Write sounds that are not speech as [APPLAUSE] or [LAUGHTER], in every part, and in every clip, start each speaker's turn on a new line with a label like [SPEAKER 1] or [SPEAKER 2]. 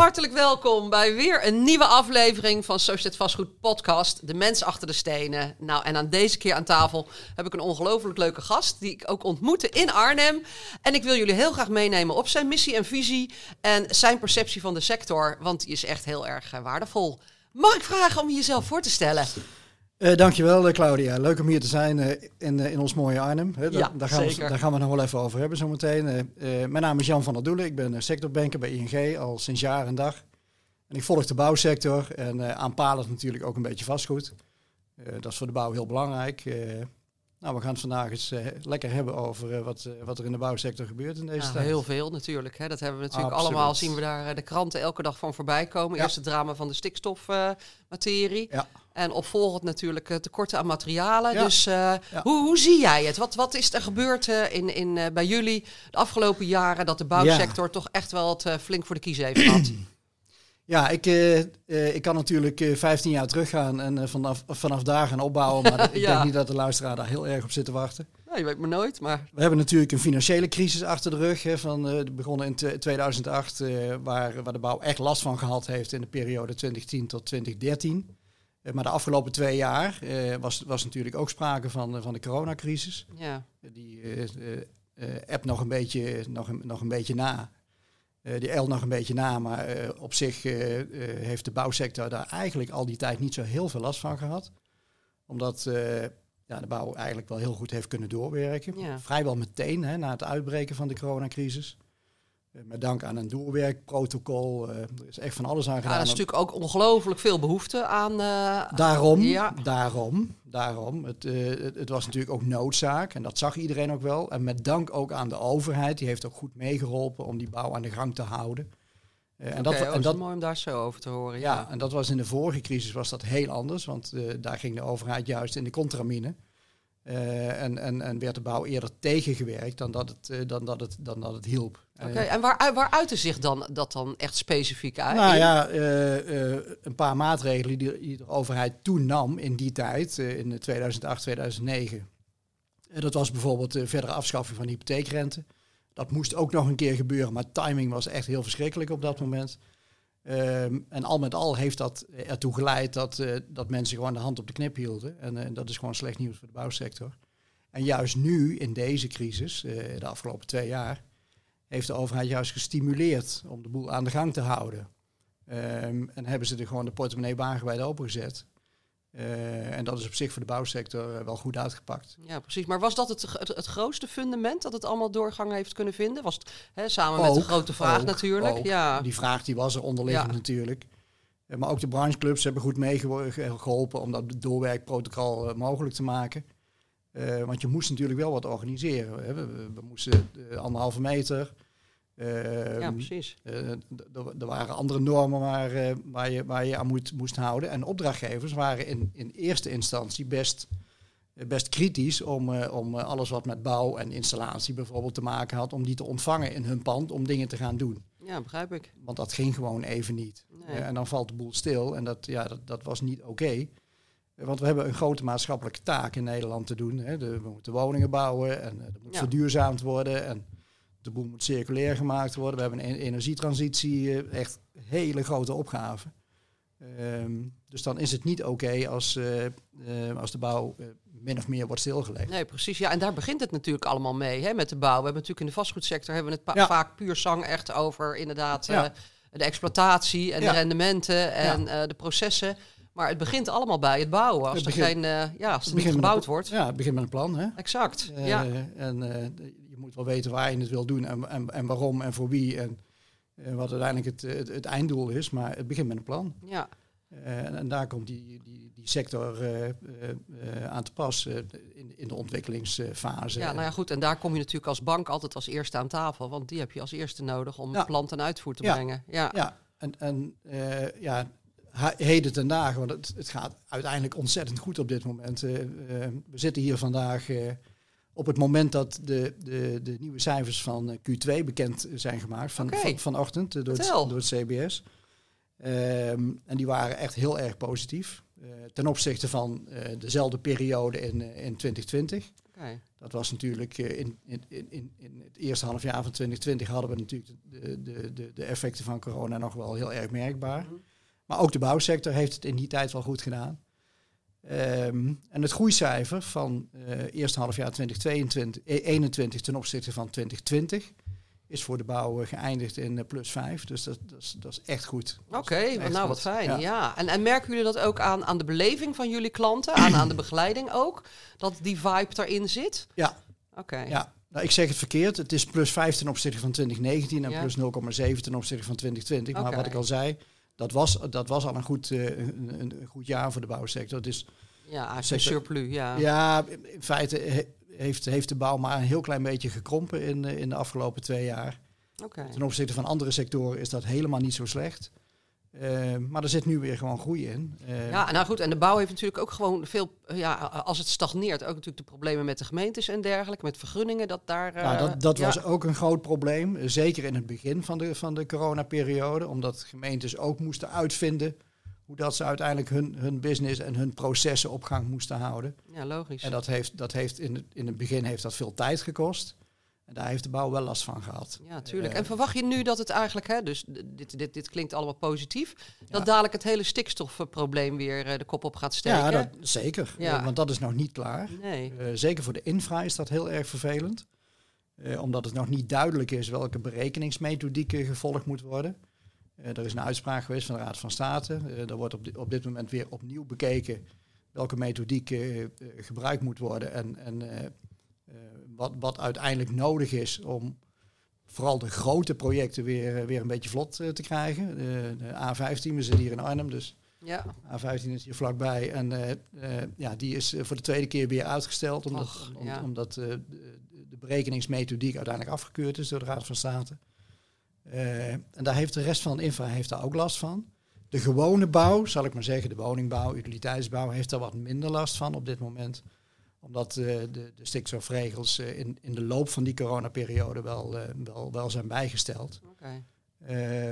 [SPEAKER 1] hartelijk welkom bij weer een nieuwe aflevering van Sociëteit Vastgoed Podcast. De mens achter de stenen. Nou, en aan deze keer aan tafel heb ik een ongelooflijk leuke gast die ik ook ontmoette in Arnhem. En ik wil jullie heel graag meenemen op zijn missie en visie en zijn perceptie van de sector, want die is echt heel erg eh, waardevol. Mag ik vragen om je jezelf voor te stellen?
[SPEAKER 2] Uh, dankjewel uh, Claudia. Leuk om hier te zijn uh, in, in ons mooie Arnhem.
[SPEAKER 1] Ja,
[SPEAKER 2] daar, gaan
[SPEAKER 1] zeker.
[SPEAKER 2] We, daar gaan we nog wel even over hebben zometeen. mijn naam is Jan van der Doelen. Ik ben sectorbanker bij ING al sinds jaar en dag. En ik volg de bouwsector en aanpalend natuurlijk ook een beetje vastgoed. dat is voor de bouw heel belangrijk. Nou, we gaan het vandaag eens lekker hebben over wat, wat er in de bouwsector gebeurt in deze
[SPEAKER 1] ja,
[SPEAKER 2] tijd.
[SPEAKER 1] Heel veel natuurlijk. Hè. Dat hebben we natuurlijk
[SPEAKER 2] Absoluut.
[SPEAKER 1] allemaal. Zien we daar de kranten elke dag van voorbij komen.
[SPEAKER 2] Ja.
[SPEAKER 1] Eerst het drama van de stikstofmaterie.
[SPEAKER 2] Ja.
[SPEAKER 1] En opvolgend natuurlijk tekorten aan materialen.
[SPEAKER 2] Ja.
[SPEAKER 1] Dus hoe, hoe zie jij het? Wat, wat is er gebeurd in, in, bij jullie de afgelopen jaren dat de bouwsector toch echt wel het flink voor de kiezen heeft gehad?
[SPEAKER 2] Ja, ik, uh, ik kan natuurlijk uh, 15 jaar teruggaan en vanaf, vanaf daar gaan opbouwen. Maar [LAUGHS] ik denk niet dat de luisteraar daar heel erg op zit te wachten.
[SPEAKER 1] nou, je weet maar nooit, maar
[SPEAKER 2] We hebben natuurlijk een financiële crisis achter de rug. Hè, van, eh, begonnen in tw- 2008, eh, waar, waar de bouw echt last van gehad heeft in de periode 2010 tot 2013. Eh, maar de afgelopen twee jaar eh, was, was natuurlijk ook sprake van, eh, van de coronacrisis.
[SPEAKER 1] ja.
[SPEAKER 2] Die eh eh, eh, app nog een beetje, nog een, nog een beetje na. Eh, die eilt nog een beetje na, maar eh, op zich eh, heeft de bouwsector daar eigenlijk al die tijd niet zo heel veel last van gehad. Omdat ja, de bouw eigenlijk wel heel goed heeft kunnen doorwerken.
[SPEAKER 1] Ja.
[SPEAKER 2] Vrijwel meteen hè, na het uitbreken van de coronacrisis. Eh, met dank aan een doorwerkprotocol. eh, er is echt van alles aan
[SPEAKER 1] Ja,
[SPEAKER 2] gedaan.
[SPEAKER 1] er is natuurlijk ook ongelooflijk veel behoefte aan. eh,
[SPEAKER 2] Daarom,
[SPEAKER 1] Ja.
[SPEAKER 2] daarom, daarom. Het, het, het was natuurlijk ook noodzaak en dat zag iedereen ook wel. En met dank ook aan de overheid, die heeft ook goed meegeholpen om die bouw aan de gang te houden. Eh, en dat,
[SPEAKER 1] oh,
[SPEAKER 2] en
[SPEAKER 1] dat mooi om daar zo over te horen.
[SPEAKER 2] ja,
[SPEAKER 1] Ja,
[SPEAKER 2] en dat was in de vorige crisis was dat heel anders, want daar ging de overheid juist in de contramine. Eh, en, en, en werd de bouw eerder tegengewerkt dan dat het, eh, dan dat het, dan dat het hielp.
[SPEAKER 1] Oké,
[SPEAKER 2] Eh,
[SPEAKER 1] en waar, waar uitte zich dan dat dan echt specifiek uit?
[SPEAKER 2] Nou ja, een paar maatregelen die, die de overheid toen nam in die tijd, in 2008, 2009. Eh, dat was bijvoorbeeld de verdere afschaffing van hypotheekrente. Dat moest ook nog een keer gebeuren, maar timing was echt heel verschrikkelijk op dat moment. Ehm, en al met al heeft dat ertoe geleid dat, eh, dat mensen gewoon de hand op de knip hielden. En eh, dat is gewoon slecht nieuws voor de bouwsector. En juist nu, in deze crisis, eh, de afgelopen twee jaar, heeft de overheid juist gestimuleerd om de boel aan de gang te houden. Ehm, en hebben ze er gewoon de portemonnee wagenwijd opengezet. Eh, en dat is op zich voor de bouwsector eh, wel goed uitgepakt.
[SPEAKER 1] Ja, precies. Maar was dat het, het, het grootste fundament dat het allemaal doorgang heeft kunnen vinden? Was het hè, samen met de grote vraag
[SPEAKER 2] ook,
[SPEAKER 1] natuurlijk?
[SPEAKER 2] ook.
[SPEAKER 1] Ja.
[SPEAKER 2] Die vraag die was er onderliggend
[SPEAKER 1] Ja.
[SPEAKER 2] natuurlijk. Eh, maar ook de brancheclubs hebben goed meegeholpen om dat doorwerkprotocol mogelijk te maken. Want je moest natuurlijk wel wat organiseren. Hè. We, we- we moesten anderhalve meter. Eh,
[SPEAKER 1] ja, precies.
[SPEAKER 2] eh, er waren andere normen waar, eh, waar, je, waar je aan moet, moest houden. En opdrachtgevers waren in, in eerste instantie best, eh, best kritisch om, om alles wat met bouw en installatie bijvoorbeeld te maken had, om die te ontvangen in hun pand om dingen te gaan doen.
[SPEAKER 1] Ja, begrijp ik.
[SPEAKER 2] Want dat ging gewoon even niet.
[SPEAKER 1] Nee.
[SPEAKER 2] En dan valt de boel stil en dat, ja, dat, dat was niet oké. Want we hebben een grote maatschappelijke taak in Nederland te doen. Hè. De, we moeten woningen bouwen en er moet
[SPEAKER 1] Ja.
[SPEAKER 2] verduurzaamd worden. En de boel moet circulair gemaakt worden. We hebben een e- energietransitie, eh, echt hele grote opgave. Ehm, dus dan is het niet oké als, eh, eh, als de bouw min of meer wordt stilgelegd.
[SPEAKER 1] Nee, precies. Ja, en daar begint het natuurlijk allemaal mee, hè, met de bouw. We hebben natuurlijk in de vastgoedsector hebben we het
[SPEAKER 2] Ja.
[SPEAKER 1] vaak puur zang echt over inderdaad
[SPEAKER 2] Ja.
[SPEAKER 1] eh, de exploitatie en
[SPEAKER 2] Ja.
[SPEAKER 1] de rendementen en eh, de processen. Maar het begint allemaal bij het bouwen. Als
[SPEAKER 2] Het
[SPEAKER 1] er, geen, eh, ja, als er
[SPEAKER 2] Het
[SPEAKER 1] niet gebouwd
[SPEAKER 2] een-
[SPEAKER 1] wordt.
[SPEAKER 2] Ja, het begint met een plan. Hè?
[SPEAKER 1] Exact.
[SPEAKER 2] Eh,
[SPEAKER 1] ja.
[SPEAKER 2] En eh, moet wel weten waar je het wil doen en, en, en waarom en voor wie. En wat uiteindelijk het, het, het einddoel is. Maar het begint met een plan.
[SPEAKER 1] ja.
[SPEAKER 2] Eh, en, en daar komt die, die, die sector eh, eh, aan te pas in, in de ontwikkelingsfase.
[SPEAKER 1] Ja, nou ja, goed. En daar kom je natuurlijk als bank altijd als eerste aan tafel. Want die heb je als eerste nodig om
[SPEAKER 2] Ja.
[SPEAKER 1] het plan ten uitvoer te
[SPEAKER 2] Ja.
[SPEAKER 1] brengen. Ja.
[SPEAKER 2] Ja, en, en ja, heden ten dagen, want het, het gaat uiteindelijk ontzettend goed op dit moment. We zitten hier vandaag op het moment dat de, de, de nieuwe cijfers van eh, Q2 bekend zijn gemaakt, van, vanochtend eh, door, het, door het CBS. Ehm, en die waren echt heel erg positief. eh, ten opzichte van eh, dezelfde periode in, eh, in 2020.
[SPEAKER 1] Oké.
[SPEAKER 2] Dat was natuurlijk in, in, in, in het eerste half jaar van 2020 hadden we natuurlijk de, de, de, de effecten van corona nog wel heel erg merkbaar. Mhm. Maar ook de bouwsector heeft het in die tijd wel goed gedaan. Um, en het groeicijfer van uh, eerste half jaar 2022, 2021 ten opzichte van 2020 is voor de bouw geëindigd in plus 5. Dus dat, dat, is, dat is echt goed.
[SPEAKER 1] Oké, nou wat fijn. Ja. En, en merken jullie dat ook aan, aan de beleving van jullie klanten, aan, aan de begeleiding ook, dat die vibe erin zit?
[SPEAKER 2] Ja. Oké. Ja. Nou, ik zeg het verkeerd. Het is plus 5 ten opzichte van 2019 en plus 0,7 ten opzichte van 2020. Maar wat ik al zei, dat was, dat was al een goed, uh, een, een, goed jaar voor de bouwsector. Is,
[SPEAKER 1] ja, een surplus, ja.
[SPEAKER 2] Ja, in feite heeft, heeft de bouw maar een heel klein beetje gekrompen in, in de afgelopen twee jaar. Okay. Ten opzichte van andere sectoren is dat helemaal niet zo slecht. Uh, maar er zit nu weer gewoon groei in.
[SPEAKER 1] Uh, ja, nou goed, en de bouw heeft natuurlijk ook gewoon veel, ja, als het stagneert, ook natuurlijk de problemen met de gemeentes en dergelijke, met vergunningen, dat daar...
[SPEAKER 2] Uh, dat dat was ook een groot probleem, zeker in het begin van de, van de coronaperiode, omdat gemeentes ook moesten uitvinden hoe dat ze uiteindelijk hun, hun business en hun processen op gang moesten houden.
[SPEAKER 1] Ja, logisch.
[SPEAKER 2] En dat heeft, dat heeft in, het, in het begin heeft dat veel tijd gekost. En daar heeft de bouw wel last van gehad.
[SPEAKER 1] Ja, tuurlijk. en verwacht je nu dat het eigenlijk, hè, dus dit, dit, dit klinkt allemaal positief, dat dadelijk het hele stikstofprobleem weer uh, de kop op gaat steken?
[SPEAKER 2] Ja, dat, zeker. Ja. want dat is nog niet klaar. Nee. Zeker voor de infra is dat heel erg vervelend. Omdat het nog niet duidelijk is welke berekeningsmethodieken gevolgd moet worden. er is een uitspraak geweest van de Raad van State. er wordt op, op dit moment weer opnieuw bekeken welke methodiek gebruikt moet worden. En, en eh, wat, wat uiteindelijk nodig is om vooral de grote projecten weer, eh, weer een beetje vlot eh, te krijgen. de A15, we zitten hier in Arnhem, dus ja. A15 is hier vlakbij. En ja, die is voor de tweede keer weer uitgesteld, omdat, omdat de, de, berekeningsmethodiek uiteindelijk afgekeurd is door de Raad van State. en daar heeft de rest van de infra heeft daar ook last van. De gewone bouw, zal ik maar zeggen, de woningbouw, utiliteitsbouw, heeft daar wat minder last van op dit moment omdat uh, de, de stikstofregels uh, in, in de loop van die coronaperiode wel, uh, wel, wel zijn bijgesteld. Okay.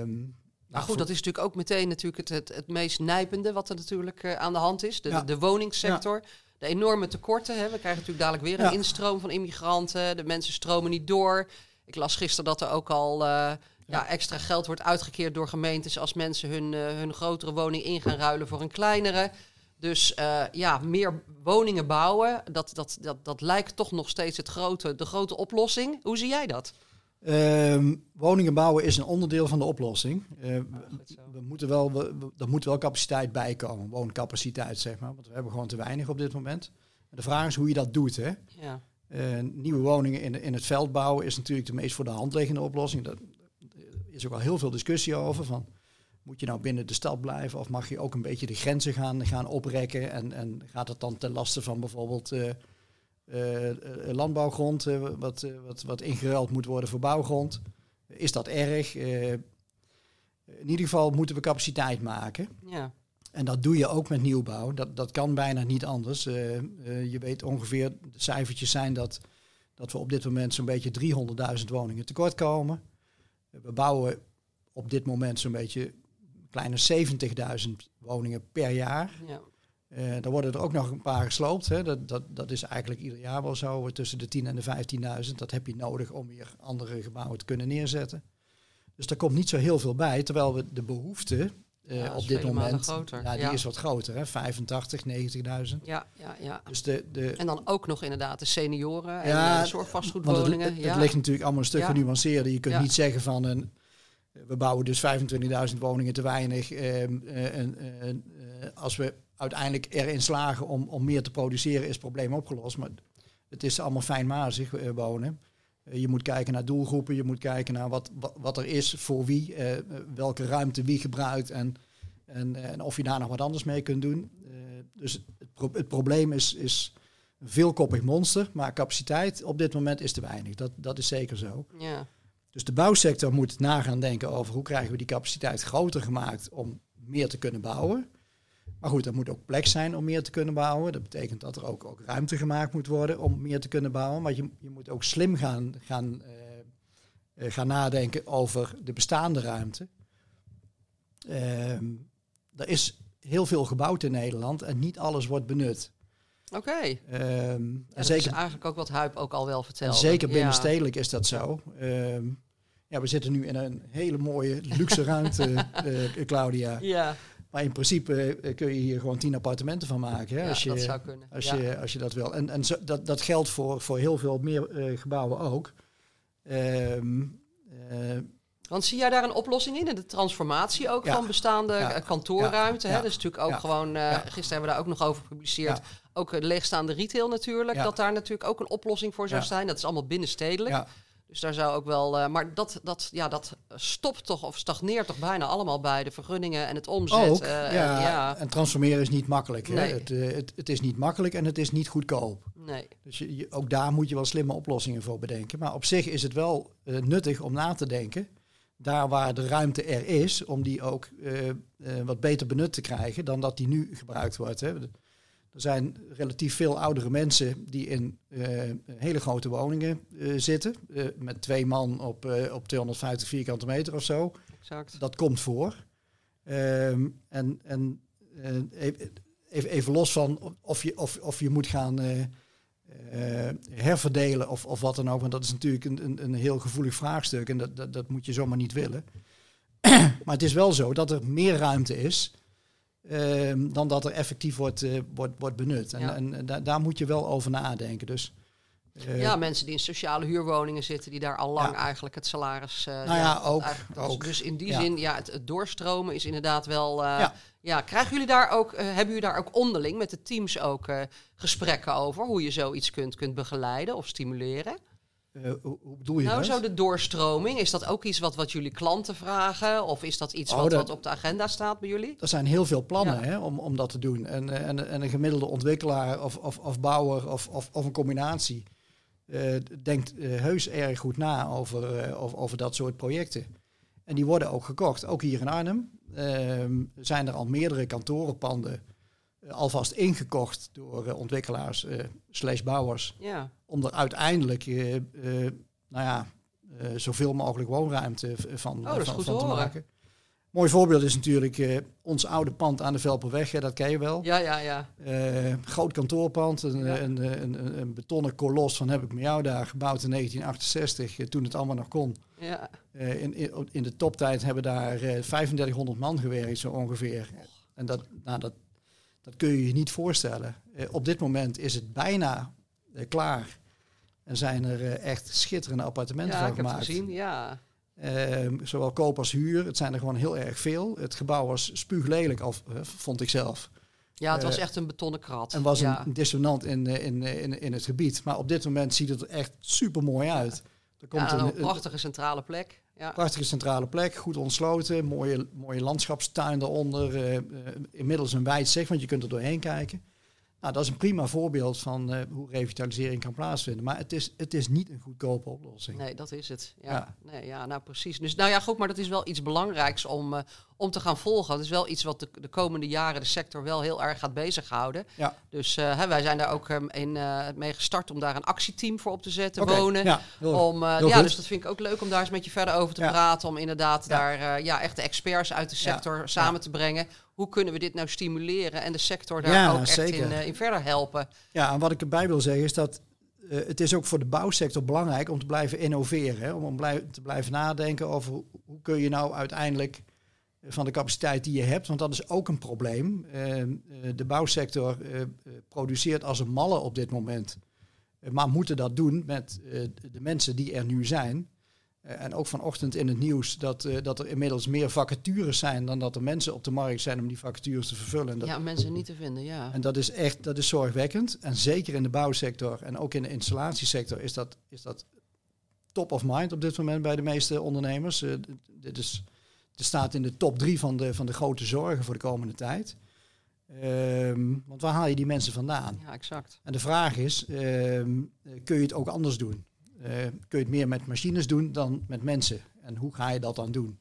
[SPEAKER 1] Um, nou goed, dat is natuurlijk ook meteen natuurlijk het, het, het meest nijpende wat er natuurlijk aan de hand is. De, de woningssector. De enorme tekorten. Hè. We krijgen natuurlijk dadelijk weer een instroom van immigranten. De mensen stromen niet door. Ik las gisteren dat er ook al ja. extra geld wordt uitgekeerd door gemeentes als mensen hun, hun grotere woning in gaan ruilen voor een kleinere. Dus uh, ja, meer woningen bouwen, dat, dat, dat, dat lijkt toch nog steeds het grote, de grote oplossing. Hoe zie jij dat?
[SPEAKER 2] Um, woningen bouwen is een onderdeel van de oplossing. Uh, we, moeten wel, we, er moet wel capaciteit bij komen, wooncapaciteit zeg maar. Want we hebben gewoon te weinig op dit moment. De vraag is hoe je dat doet. Hè? Ja. Uh, nieuwe woningen in, in het veld bouwen is natuurlijk de meest voor de hand liggende oplossing. Daar is ook al heel veel discussie over. Van, moet je nou binnen de stad blijven of mag je ook een beetje de grenzen gaan, gaan oprekken? En, en gaat het dan ten laste van bijvoorbeeld uh, uh, landbouwgrond, wat, wat, wat ingeruild moet worden voor bouwgrond? Is dat erg? in ieder geval moeten we capaciteit maken. Ja. En dat doe je ook met nieuwbouw. Dat, dat kan bijna niet anders. je weet ongeveer, de cijfertjes zijn dat, dat we op dit moment zo'n beetje 300.000 woningen tekort komen. We bouwen op dit moment zo'n beetje kleine 70.000 woningen per jaar. Ja. Uh, dan worden er ook nog een paar gesloopt. Hè. Dat, dat, dat is eigenlijk ieder jaar wel zo, tussen de 10 en de 15.000. Dat heb je nodig om weer andere gebouwen te kunnen neerzetten. Dus daar komt niet zo heel veel bij, terwijl we de behoefte uh, op dit moment, groter. ja, die is wat groter, hè? 85, 90.000. Ja,
[SPEAKER 1] ja, ja. Dus de, de, en dan ook nog inderdaad de senioren en ja, de zorgvastgoedwoningen.
[SPEAKER 2] Het, het, het, ligt natuurlijk allemaal een stuk genuanceerder. Je kunt niet zeggen van een, we bouwen dus 25.000 woningen te weinig. Ehm, eh, eh, als we uiteindelijk erin slagen om, om meer te produceren, is het probleem opgelost. Maar het is allemaal fijnmazig uh, wonen. je moet kijken naar doelgroepen, je moet kijken naar wat, wat, er is voor wie, welke ruimte wie gebruikt en, en, en, of je daar nog wat anders mee kunt doen. dus het, het, probleem is, is een veelkoppig monster, maar capaciteit op dit moment is te weinig. Dat, dat is zeker zo. Ja. Dus de bouwsector moet nagaan denken over hoe krijgen we die capaciteit groter gemaakt om meer te kunnen bouwen. Maar goed, er moet ook plek zijn om meer te kunnen bouwen. Dat betekent dat er ook, ook ruimte gemaakt moet worden om meer te kunnen bouwen. Maar je, je moet ook slim gaan, gaan, uh, gaan nadenken over de bestaande ruimte. Uh, er is heel veel gebouwd in Nederland en niet alles wordt benut.
[SPEAKER 1] Oké.
[SPEAKER 2] Ehm,
[SPEAKER 1] en dat
[SPEAKER 2] zeker,
[SPEAKER 1] is eigenlijk ook wat Huip ook al wel vertelde.
[SPEAKER 2] zeker
[SPEAKER 1] Ja.
[SPEAKER 2] binnenstedelijk is dat zo. Ehm, ja, we zitten nu in een hele mooie luxe ruimte, [LAUGHS] eh, Claudia.
[SPEAKER 1] Ja,
[SPEAKER 2] Maar in principe eh, kun je hier gewoon tien appartementen van maken. Hè,
[SPEAKER 1] ja
[SPEAKER 2] als je,
[SPEAKER 1] dat zou kunnen.
[SPEAKER 2] Als, je, als je dat wil. En, en zo, dat, dat geldt voor, voor heel veel meer eh, gebouwen ook. Ehm, eh,
[SPEAKER 1] Want zie jij daar een oplossing in? In de transformatie ook
[SPEAKER 2] Ja.
[SPEAKER 1] van bestaande
[SPEAKER 2] Ja.
[SPEAKER 1] eh, kantoorruimte?
[SPEAKER 2] Ja.
[SPEAKER 1] Hè?
[SPEAKER 2] Ja.
[SPEAKER 1] Dat is natuurlijk ook gewoon... eh. Gisteren hebben we daar ook nog over gepubliceerd. Ook eh, leegstaande retail natuurlijk. Dat daar natuurlijk ook een oplossing voor zou zijn. Dat is allemaal binnenstedelijk. Dus daar zou ook wel... maar dat, dat, ja, dat stopt toch of stagneert toch bijna allemaal bij de vergunningen en het omzet.
[SPEAKER 2] ook.
[SPEAKER 1] en
[SPEAKER 2] ja,
[SPEAKER 1] ja.
[SPEAKER 2] En transformeren is niet makkelijk. Hè?
[SPEAKER 1] Nee.
[SPEAKER 2] Het, het, het is niet makkelijk en het is niet goedkoop.
[SPEAKER 1] Nee.
[SPEAKER 2] Dus je, je- ook daar moet je wel slimme oplossingen voor bedenken. Maar op zich is het wel nuttig om na te denken. Daar waar de ruimte er is, om die ook eh, eh, wat beter benut te krijgen dan dat die nu gebruikt wordt. Hè. Er zijn relatief veel oudere mensen die in eh, hele grote woningen zitten. met twee man op, op 250 vierkante meter of zo.
[SPEAKER 1] Exact.
[SPEAKER 2] Dat komt voor. Ehm, en en even, even- los van of je, of, of je moet gaan herverdelen of, of wat dan ook. Want dat is natuurlijk een, een, een heel gevoelig vraagstuk en dat, dat, dat moet je zomaar niet willen. [CLEARS THROAT] maar het is wel zo dat er meer ruimte is ehm, dan dat er effectief wordt, eh, wordt, wordt benut. En,
[SPEAKER 1] Ja.
[SPEAKER 2] en da- daar moet je wel over nadenken. Dus, eh,
[SPEAKER 1] ja, mensen die in sociale huurwoningen zitten, die daar al lang
[SPEAKER 2] Ja.
[SPEAKER 1] eigenlijk het salaris. eh,
[SPEAKER 2] Nou ja, ook-
[SPEAKER 1] dus-
[SPEAKER 2] ook.
[SPEAKER 1] Dus in die
[SPEAKER 2] Ja.
[SPEAKER 1] zin, ja, het, het doorstromen is inderdaad wel. eh, ja.
[SPEAKER 2] Ja.
[SPEAKER 1] krijgen jullie daar ook, hebben jullie daar ook onderling met de teams ook gesprekken over hoe je zoiets kunt, kunt begeleiden of stimuleren?
[SPEAKER 2] hoe, bedoel je
[SPEAKER 1] Nou,
[SPEAKER 2] dat?
[SPEAKER 1] zo de doorstroming, is dat ook iets wat, wat jullie klanten vragen? Of is dat iets
[SPEAKER 2] Oh,
[SPEAKER 1] wat,
[SPEAKER 2] dat-
[SPEAKER 1] wat op de agenda staat bij jullie?
[SPEAKER 2] Er zijn heel veel plannen hè, om, om dat te doen. En, en, en een gemiddelde ontwikkelaar of, of, of bouwer of, of, of een combinatie eh, denkt eh, heus erg goed na over, eh, over, over dat soort projecten. En die worden ook gekocht. Ook hier in Arnhem ehm, zijn er al meerdere kantorenpanden alvast ingekocht door ontwikkelaars slash bouwers.
[SPEAKER 1] Ja,
[SPEAKER 2] Om er uiteindelijk nou ja, zoveel mogelijk woonruimte van,
[SPEAKER 1] Oh,
[SPEAKER 2] van,
[SPEAKER 1] te
[SPEAKER 2] maken. Mooi voorbeeld is natuurlijk eh, ons oude pand aan de Velperweg. Hè, dat ken je wel.
[SPEAKER 1] ja, ja. ja.
[SPEAKER 2] Eh, groot kantoorpand, een,
[SPEAKER 1] Ja.
[SPEAKER 2] een, een, een, betonnen kolos van heb ik met jou daar gebouwd in 1968, eh, toen het allemaal nog kon.
[SPEAKER 1] ja.
[SPEAKER 2] Eh, in, in, in de toptijd hebben daar eh 3500 man gewerkt, zo ongeveer. En dat, nou, dat, dat kun je je niet voorstellen. Eh, op dit moment is het bijna eh, klaar. En zijn er eh, echt schitterende appartementen
[SPEAKER 1] ja
[SPEAKER 2] van
[SPEAKER 1] ik heb het
[SPEAKER 2] gemaakt.
[SPEAKER 1] gezien. Ja.
[SPEAKER 2] Ehm, zowel koop als huur. Het zijn er gewoon heel erg veel. Het gebouw was spuuglelijk, al, vond ik zelf.
[SPEAKER 1] ja, het was
[SPEAKER 2] Eh,
[SPEAKER 1] echt een betonnen krat.
[SPEAKER 2] En was
[SPEAKER 1] ja.
[SPEAKER 2] een dissonant in, eh, in, eh, in, in het gebied. Maar op dit moment ziet het er echt super mooi uit. Er komt
[SPEAKER 1] ja, en
[SPEAKER 2] een,
[SPEAKER 1] prachtige centrale plek. Ja.
[SPEAKER 2] prachtige centrale plek, goed ontsloten, mooie, mooie landschapstuin daaronder. inmiddels een wijd zicht, want je kunt er doorheen kijken. Nou, dat is een prima voorbeeld van eh, hoe revitalisering kan plaatsvinden. Maar het is, het is niet een goedkope oplossing.
[SPEAKER 1] Nee, dat is het. Ja,
[SPEAKER 2] Ja.
[SPEAKER 1] Nee, ja, nou precies. Dus nou ja, goed, maar dat is wel iets belangrijks om, eh, om te gaan volgen. Dat is wel iets wat de, de komende jaren de sector wel heel erg gaat bezighouden.
[SPEAKER 2] Ja.
[SPEAKER 1] Dus eh, hè, wij zijn daar ook ehm, in, mee gestart om daar een actieteam voor op te zetten, wonen.
[SPEAKER 2] Ja, heel-
[SPEAKER 1] Om, ja,
[SPEAKER 2] goed.
[SPEAKER 1] dus dat vind ik ook leuk om daar eens met je verder over te
[SPEAKER 2] Ja.
[SPEAKER 1] praten. Om inderdaad daar ja, echt de experts uit de sector samen te brengen. Hoe kunnen we dit nou stimuleren en de sector daar
[SPEAKER 2] Ja,
[SPEAKER 1] ook echt
[SPEAKER 2] zeker.
[SPEAKER 1] in, eh, in verder helpen?
[SPEAKER 2] Ja, en wat ik erbij wil zeggen is dat eh, het is ook voor de bouwsector belangrijk om te blijven innoveren. Hè? Om, om te blijven nadenken over hoe, hoe kun je nou uiteindelijk eh, van de capaciteit die je hebt, want dat is ook een probleem. Eh, eh, de bouwsector produceert als een malle op dit moment. Maar moeten dat doen met de mensen die er nu zijn. Eh, en ook vanochtend in het nieuws dat, eh, dat er inmiddels meer vacatures zijn dan dat er mensen op de markt zijn om die vacatures te vervullen. En dat,
[SPEAKER 1] Ja, mensen niet te vinden, ja.
[SPEAKER 2] en dat is echt dat is zorgwekkend. En zeker in de bouwsector en ook in de installatiesector is dat, is dat top of mind op dit moment bij de meeste ondernemers. D- dit is, dit staat in de top drie van de, van de grote zorgen voor de komende tijd. Ehm, want waar haal je die mensen vandaan?
[SPEAKER 1] Ja, exact.
[SPEAKER 2] En de vraag is, ehm, eh, kun je het ook anders doen? Eh, kun je het meer met machines doen dan met mensen? En hoe ga je dat dan doen?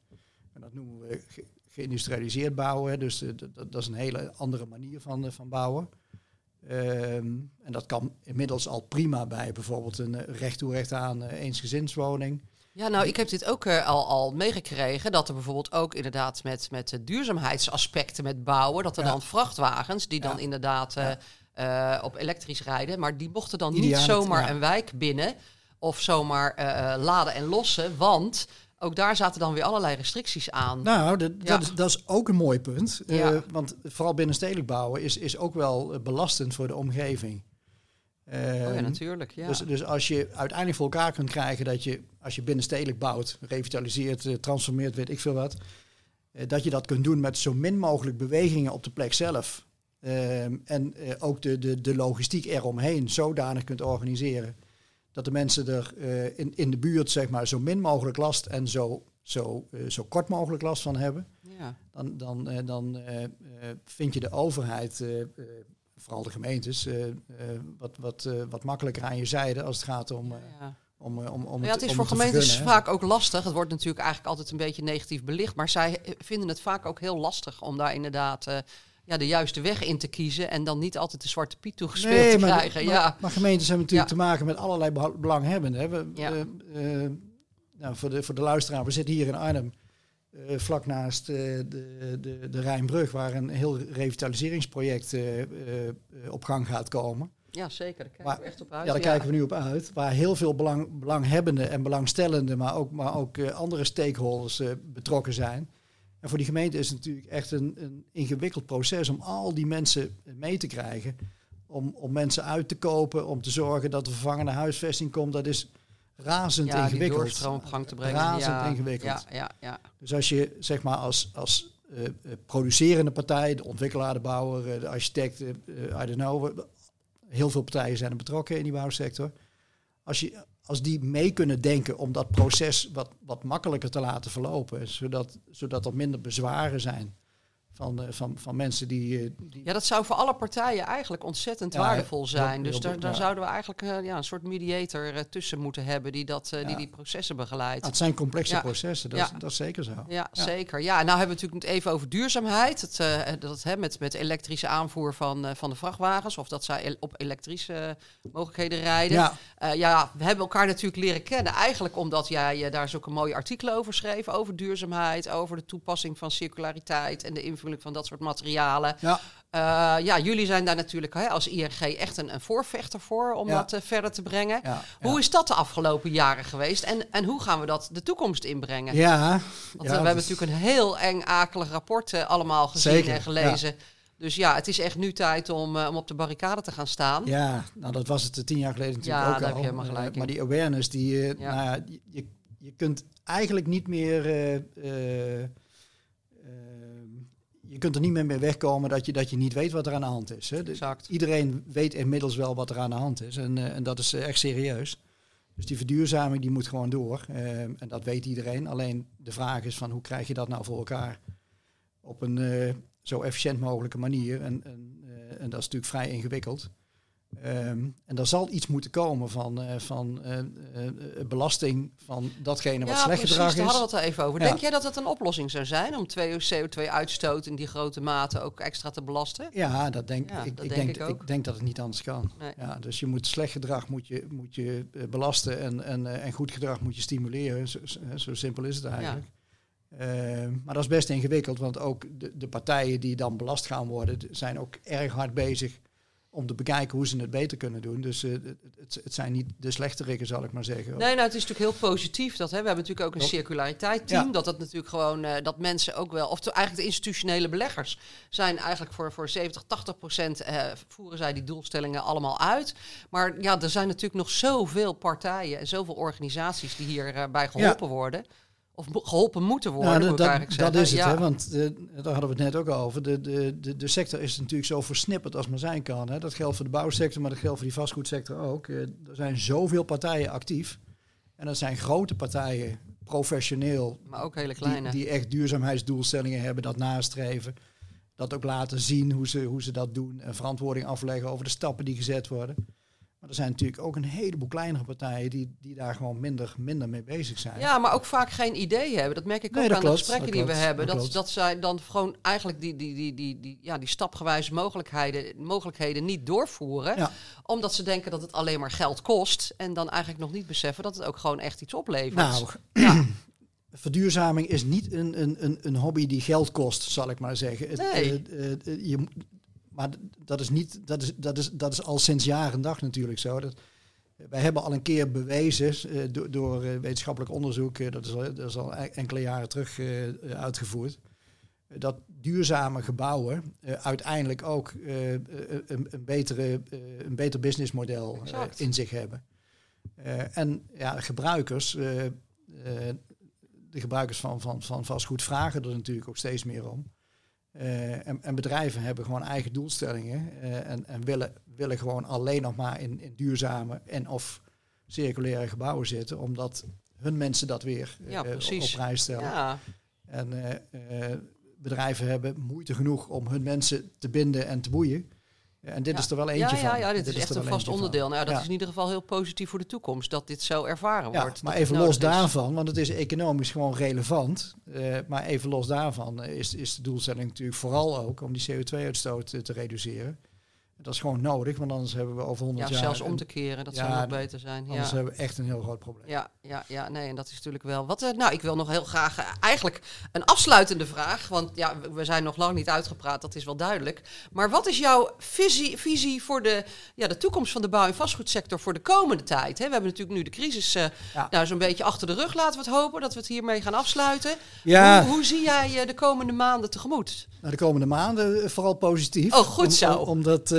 [SPEAKER 2] En dat noemen we ge- geïndustrialiseerd bouwen. Dus eh, dat, is een hele andere manier van, eh, van bouwen. Ehm, en dat kan inmiddels al prima bij bijvoorbeeld een recht toe recht aan eensgezinswoning.
[SPEAKER 1] Ja, nou, ik heb dit ook al, al meegekregen. Dat er bijvoorbeeld ook inderdaad met, met duurzaamheidsaspecten met bouwen. Dat er
[SPEAKER 2] Ja.
[SPEAKER 1] dan vrachtwagens, die dan inderdaad
[SPEAKER 2] Ja.
[SPEAKER 1] op elektrisch rijden. Maar die mochten dan
[SPEAKER 2] Ideaal,
[SPEAKER 1] niet zomaar een wijk binnen of zomaar eh, eh, laden en lossen. Want ook daar zaten dan weer allerlei restricties aan.
[SPEAKER 2] Nou, dat,
[SPEAKER 1] Ja.
[SPEAKER 2] dat, is, dat is ook een mooi punt. Eh, want vooral binnenstedelijk bouwen is, is ook wel belastend voor de omgeving.
[SPEAKER 1] oh ja,
[SPEAKER 2] Ehm,
[SPEAKER 1] natuurlijk. Ja.
[SPEAKER 2] Dus, dus als je uiteindelijk voor elkaar kunt krijgen dat je, als je binnenstedelijk bouwt, revitaliseert, transformeert, weet ik veel wat, dat je dat kunt doen met zo min mogelijk bewegingen op de plek zelf. Ehm, en ook de, de, de logistiek eromheen zodanig kunt organiseren dat de mensen er eh, in, in de buurt zeg maar, zo min mogelijk last en zo, zo, eh, zo kort mogelijk last van hebben.
[SPEAKER 1] ja.
[SPEAKER 2] Dan, dan, eh, dan vind je de overheid, vooral de gemeentes, wat, wat, wat makkelijker aan je zijde als het gaat om,
[SPEAKER 1] Ja.
[SPEAKER 2] om, om, om
[SPEAKER 1] ja, het is
[SPEAKER 2] om
[SPEAKER 1] voor
[SPEAKER 2] te
[SPEAKER 1] gemeentes
[SPEAKER 2] vergunnen,
[SPEAKER 1] vaak ook lastig. Het wordt natuurlijk eigenlijk altijd een beetje negatief belicht. Maar zij vinden het vaak ook heel lastig om daar inderdaad ja, de juiste weg in te kiezen. En dan niet altijd de zwarte piet toegespeeld
[SPEAKER 2] Nee,
[SPEAKER 1] te
[SPEAKER 2] maar,
[SPEAKER 1] krijgen.
[SPEAKER 2] maar,
[SPEAKER 1] ja.
[SPEAKER 2] maar gemeentes hebben natuurlijk
[SPEAKER 1] Ja.
[SPEAKER 2] te maken met allerlei belanghebbenden. hè. We,
[SPEAKER 1] Ja.
[SPEAKER 2] eh, nou, voor, de, voor de luisteraar, we zitten hier in Arnhem, eh, vlak naast eh, de, de, de Rijnbrug, waar een heel revitaliseringsproject op gang gaat komen.
[SPEAKER 1] ja, zeker. Daar kijken
[SPEAKER 2] Maar-
[SPEAKER 1] we echt op uit.
[SPEAKER 2] Ja, daar kijken we nu op uit. Waar heel veel belang, belanghebbenden en belangstellenden, maar ook, maar ook andere stakeholders eh, betrokken zijn. En voor die gemeente is het natuurlijk echt een, een ingewikkeld proces om al die mensen mee te krijgen. Om, om mensen uit te kopen, om te zorgen dat er vervangende huisvesting komt. Dat is razend
[SPEAKER 1] ja, die
[SPEAKER 2] ingewikkeld.
[SPEAKER 1] doorstroom op gang te brengen.
[SPEAKER 2] Razend
[SPEAKER 1] ja,
[SPEAKER 2] ingewikkeld.
[SPEAKER 1] Ja, ja, ja.
[SPEAKER 2] Dus als je zeg maar als, als eh, eh, producerende partij, de ontwikkelaar, de bouwer, eh, de architect, I don't know, heel veel partijen zijn er betrokken in die bouwsector. Als, je, als die mee kunnen denken om dat proces wat, wat makkelijker te laten verlopen, zodat, zodat er minder bezwaren zijn van, eh, van, van mensen die, eh, die
[SPEAKER 1] Ja, dat zou voor alle partijen eigenlijk ontzettend
[SPEAKER 2] Ja,
[SPEAKER 1] waardevol zijn. dus daar,
[SPEAKER 2] goed,
[SPEAKER 1] daar
[SPEAKER 2] ja.
[SPEAKER 1] zouden we eigenlijk eh, ja, een soort mediator tussen moeten hebben die, dat, die
[SPEAKER 2] Ja.
[SPEAKER 1] die processen begeleidt.
[SPEAKER 2] Ah, het zijn complexe processen, dat, is, dat is zeker zo.
[SPEAKER 1] Ja, zeker. Ja, nou hebben we het natuurlijk even over duurzaamheid. Het, eh, dat, hè, met, met elektrische aanvoer van, van de vrachtwagens. Of dat zij op elektrische mogelijkheden rijden.
[SPEAKER 2] Ja,
[SPEAKER 1] ja, we hebben elkaar natuurlijk leren kennen. Eigenlijk omdat jij daar zulke mooie artikelen over schreef. Over duurzaamheid, over de toepassing van circulariteit en de van dat soort materialen.
[SPEAKER 2] ja.
[SPEAKER 1] Eh, ja, jullie zijn daar natuurlijk hè, als ING echt een, een voorvechter voor om
[SPEAKER 2] Ja.
[SPEAKER 1] dat eh, verder te brengen.
[SPEAKER 2] ja,
[SPEAKER 1] Hoe
[SPEAKER 2] ja.
[SPEAKER 1] is dat de afgelopen jaren geweest en, en hoe gaan we dat de toekomst inbrengen?
[SPEAKER 2] Ja,
[SPEAKER 1] Want eh, we hebben natuurlijk een heel eng, akelig rapport allemaal gezien
[SPEAKER 2] Zeker,
[SPEAKER 1] en gelezen. Dus ja, het is echt nu tijd om, om op de barricade te gaan staan.
[SPEAKER 2] Ja, nou dat was het tien jaar geleden natuurlijk ook
[SPEAKER 1] daar
[SPEAKER 2] al.
[SPEAKER 1] heb je helemaal gelijk
[SPEAKER 2] maar die awareness, die, nou ja, je- je, je kunt eigenlijk niet meer... je kunt er niet meer mee wegkomen dat je, dat je niet weet wat er aan de hand is. Hè.
[SPEAKER 1] Exact.
[SPEAKER 2] Iedereen weet inmiddels wel wat er aan de hand is. En, eh, en dat is eh, echt serieus. Dus die verduurzaming die moet gewoon door. Eh, en dat weet iedereen. Alleen de vraag is van hoe krijg je dat nou voor elkaar? Op een zo efficiënt mogelijke manier. En, en, en dat is natuurlijk vrij ingewikkeld. Ehm, en daar zal iets moeten komen van, eh, van eh, eh, belasting van datgene wat
[SPEAKER 1] ja,
[SPEAKER 2] slecht
[SPEAKER 1] precies,
[SPEAKER 2] gedrag
[SPEAKER 1] daar
[SPEAKER 2] is.
[SPEAKER 1] hadden we het er even over.
[SPEAKER 2] Ja.
[SPEAKER 1] Denk jij dat het een oplossing zou zijn om CO2-uitstoot in die grote mate ook extra te belasten?
[SPEAKER 2] Ja, dat denk,
[SPEAKER 1] Ja,
[SPEAKER 2] ik,
[SPEAKER 1] dat
[SPEAKER 2] ik,
[SPEAKER 1] denk
[SPEAKER 2] denk,
[SPEAKER 1] ik ook.
[SPEAKER 2] ik denk dat het niet anders kan.
[SPEAKER 1] Nee.
[SPEAKER 2] Ja, dus je moet slecht gedrag moet je, moet je belasten en, en, en goed gedrag moet je stimuleren. Zo, simpel is het eigenlijk. Ehm, maar dat is best ingewikkeld, want ook de, de partijen die dan belast gaan worden, zijn ook erg hard bezig om te bekijken hoe ze het beter kunnen doen. Dus eh, het, het, zijn niet de slechterikken, zal ik maar zeggen.
[SPEAKER 1] Nee, nou, het is natuurlijk heel positief. Dat, hè, we hebben natuurlijk ook een circulariteit team.
[SPEAKER 2] Ja.
[SPEAKER 1] Dat dat natuurlijk gewoon, eh, dat mensen ook wel, of eigenlijk de institutionele beleggers zijn eigenlijk voor, voor 70, 80 procent eh, voeren zij die doelstellingen allemaal uit. Maar ja, er zijn natuurlijk nog zoveel partijen en zoveel organisaties die hierbij bij geholpen worden. Of geholpen moeten worden,
[SPEAKER 2] Nou,
[SPEAKER 1] moet
[SPEAKER 2] dat,
[SPEAKER 1] ik
[SPEAKER 2] dat,
[SPEAKER 1] eigenlijk
[SPEAKER 2] dat
[SPEAKER 1] zeggen.
[SPEAKER 2] is het,
[SPEAKER 1] Ja.
[SPEAKER 2] hè, want eh, daar hadden we het net ook over. De, de, de, de sector is natuurlijk zo versnipperd als maar zijn kan. Hè. Dat geldt voor de bouwsector, maar dat geldt voor die vastgoedsector ook. Eh, er zijn zoveel partijen actief. En dat zijn grote partijen, professioneel,
[SPEAKER 1] Maar ook hele
[SPEAKER 2] die,
[SPEAKER 1] kleine.
[SPEAKER 2] die echt duurzaamheidsdoelstellingen hebben, dat nastreven. Dat ook laten zien hoe ze, hoe ze dat doen. En verantwoording afleggen over de stappen die gezet worden. Maar er zijn natuurlijk ook een heleboel kleinere partijen die, die daar gewoon minder, minder mee bezig zijn.
[SPEAKER 1] Ja, maar ook vaak geen idee hebben. Dat merk ik
[SPEAKER 2] Nee,
[SPEAKER 1] ook aan
[SPEAKER 2] klopt,
[SPEAKER 1] de gesprekken die we hebben.
[SPEAKER 2] dat
[SPEAKER 1] Dat, dat zij dan gewoon eigenlijk die, die, die, die, die, ja, die stapgewijze mogelijkheden, mogelijkheden niet doorvoeren.
[SPEAKER 2] Ja.
[SPEAKER 1] Omdat ze denken dat het alleen maar geld kost. En dan eigenlijk nog niet beseffen dat het ook gewoon echt iets oplevert.
[SPEAKER 2] Nou, [CLEARS THROAT]
[SPEAKER 1] ja.
[SPEAKER 2] verduurzaming is niet een, een, een, een hobby die geld kost, zal ik maar zeggen. Het,
[SPEAKER 1] Nee.
[SPEAKER 2] eh, eh, je, maar dat is, niet, dat, is, dat, is, dat is al sinds jaren en dag natuurlijk zo. Dat, wij hebben al een keer bewezen uh, door, door uh, wetenschappelijk onderzoek, uh, dat, is al, dat is al e-, enkele jaren terug uitgevoerd, dat duurzame gebouwen uiteindelijk ook een, een, betere, een beter businessmodel in zich hebben. en ja, gebruikers, de gebruikers van, van, van vastgoed vragen er natuurlijk ook steeds meer om. Uh, en, en, bedrijven hebben gewoon eigen doelstellingen uh, en, en, willen, willen gewoon alleen nog maar in, in, duurzame en of circulaire gebouwen zitten, omdat hun mensen dat weer uh, op prijs stellen. Ja. En bedrijven hebben moeite genoeg om hun mensen te binden en te boeien. En dit is er wel eentje
[SPEAKER 1] ja,
[SPEAKER 2] van.
[SPEAKER 1] Ja, ja dit, is echt een vast onderdeel. Nou, dat is in ieder geval heel positief voor de toekomst, dat dit zo ervaren wordt.
[SPEAKER 2] Maar even los daarvan, want het is economisch gewoon relevant. Uh, maar even los daarvan is, is de doelstelling natuurlijk vooral ook om die CO2-uitstoot te reduceren. Dat is gewoon nodig, want anders hebben we over 100
[SPEAKER 1] ja,
[SPEAKER 2] jaar...
[SPEAKER 1] zelfs om te keren, dat zou nog beter zijn.
[SPEAKER 2] Anders hebben we echt een heel groot probleem.
[SPEAKER 1] Ja, ja, ja nee, en dat is natuurlijk wel... Wat, uh, nou, ik wil nog heel graag uh, eigenlijk een afsluitende vraag. Want ja, we zijn nog lang niet uitgepraat, dat is wel duidelijk. Maar wat is jouw visie, visie voor de, ja, de toekomst van de bouw- en vastgoedsector voor de komende tijd? Hè? We hebben natuurlijk nu de crisis uh, ja. nou, zo'n beetje achter de rug. Laten we het hopen dat we het hiermee gaan afsluiten. Ja. Hoe, hoe zie jij de komende maanden tegemoet?
[SPEAKER 2] Nou, de komende maanden vooral positief.
[SPEAKER 1] Oh, goed zo.
[SPEAKER 2] Om, omdat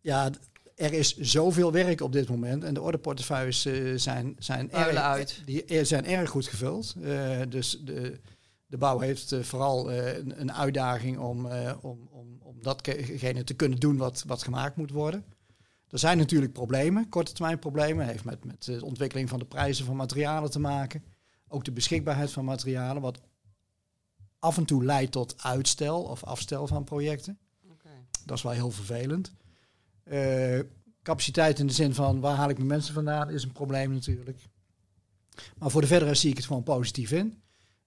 [SPEAKER 2] ja, er is zoveel werk op dit moment en de ordeportefeuilles uh, zijn, zijn, erg,
[SPEAKER 1] uit.
[SPEAKER 2] Die, zijn erg goed gevuld. Uh, dus de, de bouw heeft vooral een, een, uitdaging om, om, om, om datgene te kunnen doen wat, wat gemaakt moet worden. Er zijn natuurlijk problemen, korte termijn problemen. heeft met, met de ontwikkeling van de prijzen van materialen te maken. Ook de beschikbaarheid van materialen, wat af en toe leidt tot uitstel of afstel van projecten. Dat is wel heel vervelend. Uh, capaciteit in de zin van waar haal ik mijn mensen vandaan is een probleem natuurlijk. Maar voor de verdere zie ik het gewoon positief in.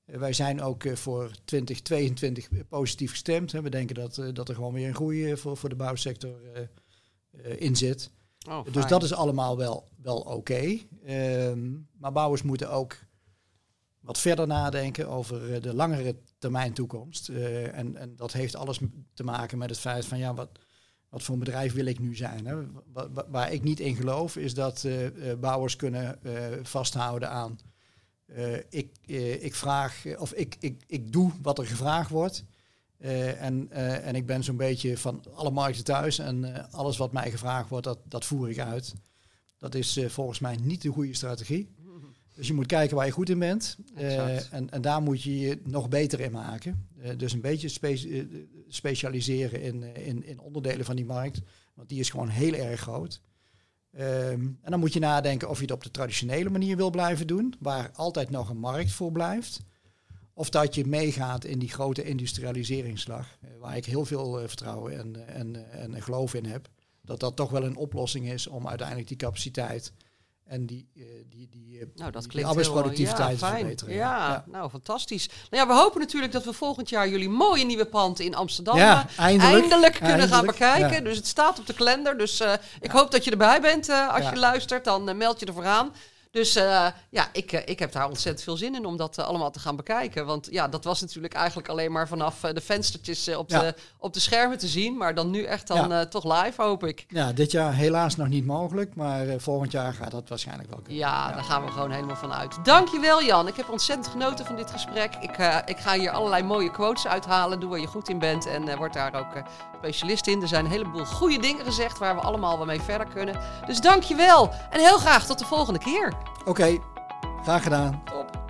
[SPEAKER 2] Uh, wij zijn ook uh, voor 2022 positief gestemd. Hè. We denken dat, dat er gewoon weer een groei voor, voor de bouwsector in zit. Oh, dus dat is allemaal wel, wel oké. Okay. Ehm, maar bouwers moeten ook wat verder nadenken over de langere termijn toekomst. en, en dat heeft alles te maken met het feit van ja, wat, wat voor een bedrijf wil ik nu zijn? Hè? Waar, ik niet in geloof is dat uh, bouwers kunnen vasthouden aan ik, ik vraag of ik, ik, ik doe wat er gevraagd wordt. en, en ik ben zo'n beetje van alle markten thuis en alles wat mij gevraagd wordt, dat, dat voer ik uit. Dat is volgens mij niet de goede strategie. Dus je moet kijken waar je goed in bent. Uh, en, en daar moet je je nog beter in maken. Uh, dus een beetje spe uh, specialiseren in, in, in onderdelen van die markt. Want die is gewoon heel erg groot. Um, en dan moet je nadenken of je het op de traditionele manier wil blijven doen. Waar altijd nog een markt voor blijft. Of dat je meegaat in die grote industrialiseringsslag. waar ik heel veel vertrouwen en, en, en geloof in heb. Dat dat toch wel een oplossing is om uiteindelijk die capaciteit en die, uh, die, die, uh,
[SPEAKER 1] nou, dat
[SPEAKER 2] die, arbeidsproductiviteit
[SPEAKER 1] ja,
[SPEAKER 2] verbeteren.
[SPEAKER 1] Ja, ja, nou fantastisch. Nou ja, we hopen natuurlijk dat we volgend jaar jullie mooie nieuwe pand in Amsterdam ja, eh, eindelijk, eindelijk kunnen eindelijk, gaan bekijken. Dus het staat op de kalender. Dus uh, ik hoop dat je erbij bent. Als je luistert, dan meld je ervoor aan. Dus uh, ja, ik, uh, ik heb daar ontzettend veel zin in om dat uh, allemaal te gaan bekijken. Want ja, dat was natuurlijk eigenlijk alleen maar vanaf de venstertjes op, ja. de, op de schermen te zien. Maar dan nu echt dan ja. toch live, hoop ik.
[SPEAKER 2] Ja, dit jaar helaas nog niet mogelijk. Maar volgend jaar gaat dat waarschijnlijk wel kunnen.
[SPEAKER 1] Ja, ja, daar gaan we gewoon helemaal van uit. Dankjewel Jan. Ik heb ontzettend genoten van dit gesprek. Ik, ik ga hier allerlei mooie quotes uithalen. Doe waar je goed in bent. En word daar ook specialist in. Er zijn een heleboel goede dingen gezegd waar we allemaal wel mee verder kunnen. Dus dankjewel. En heel graag tot de volgende keer.
[SPEAKER 2] Oké, okay. graag gedaan. Top.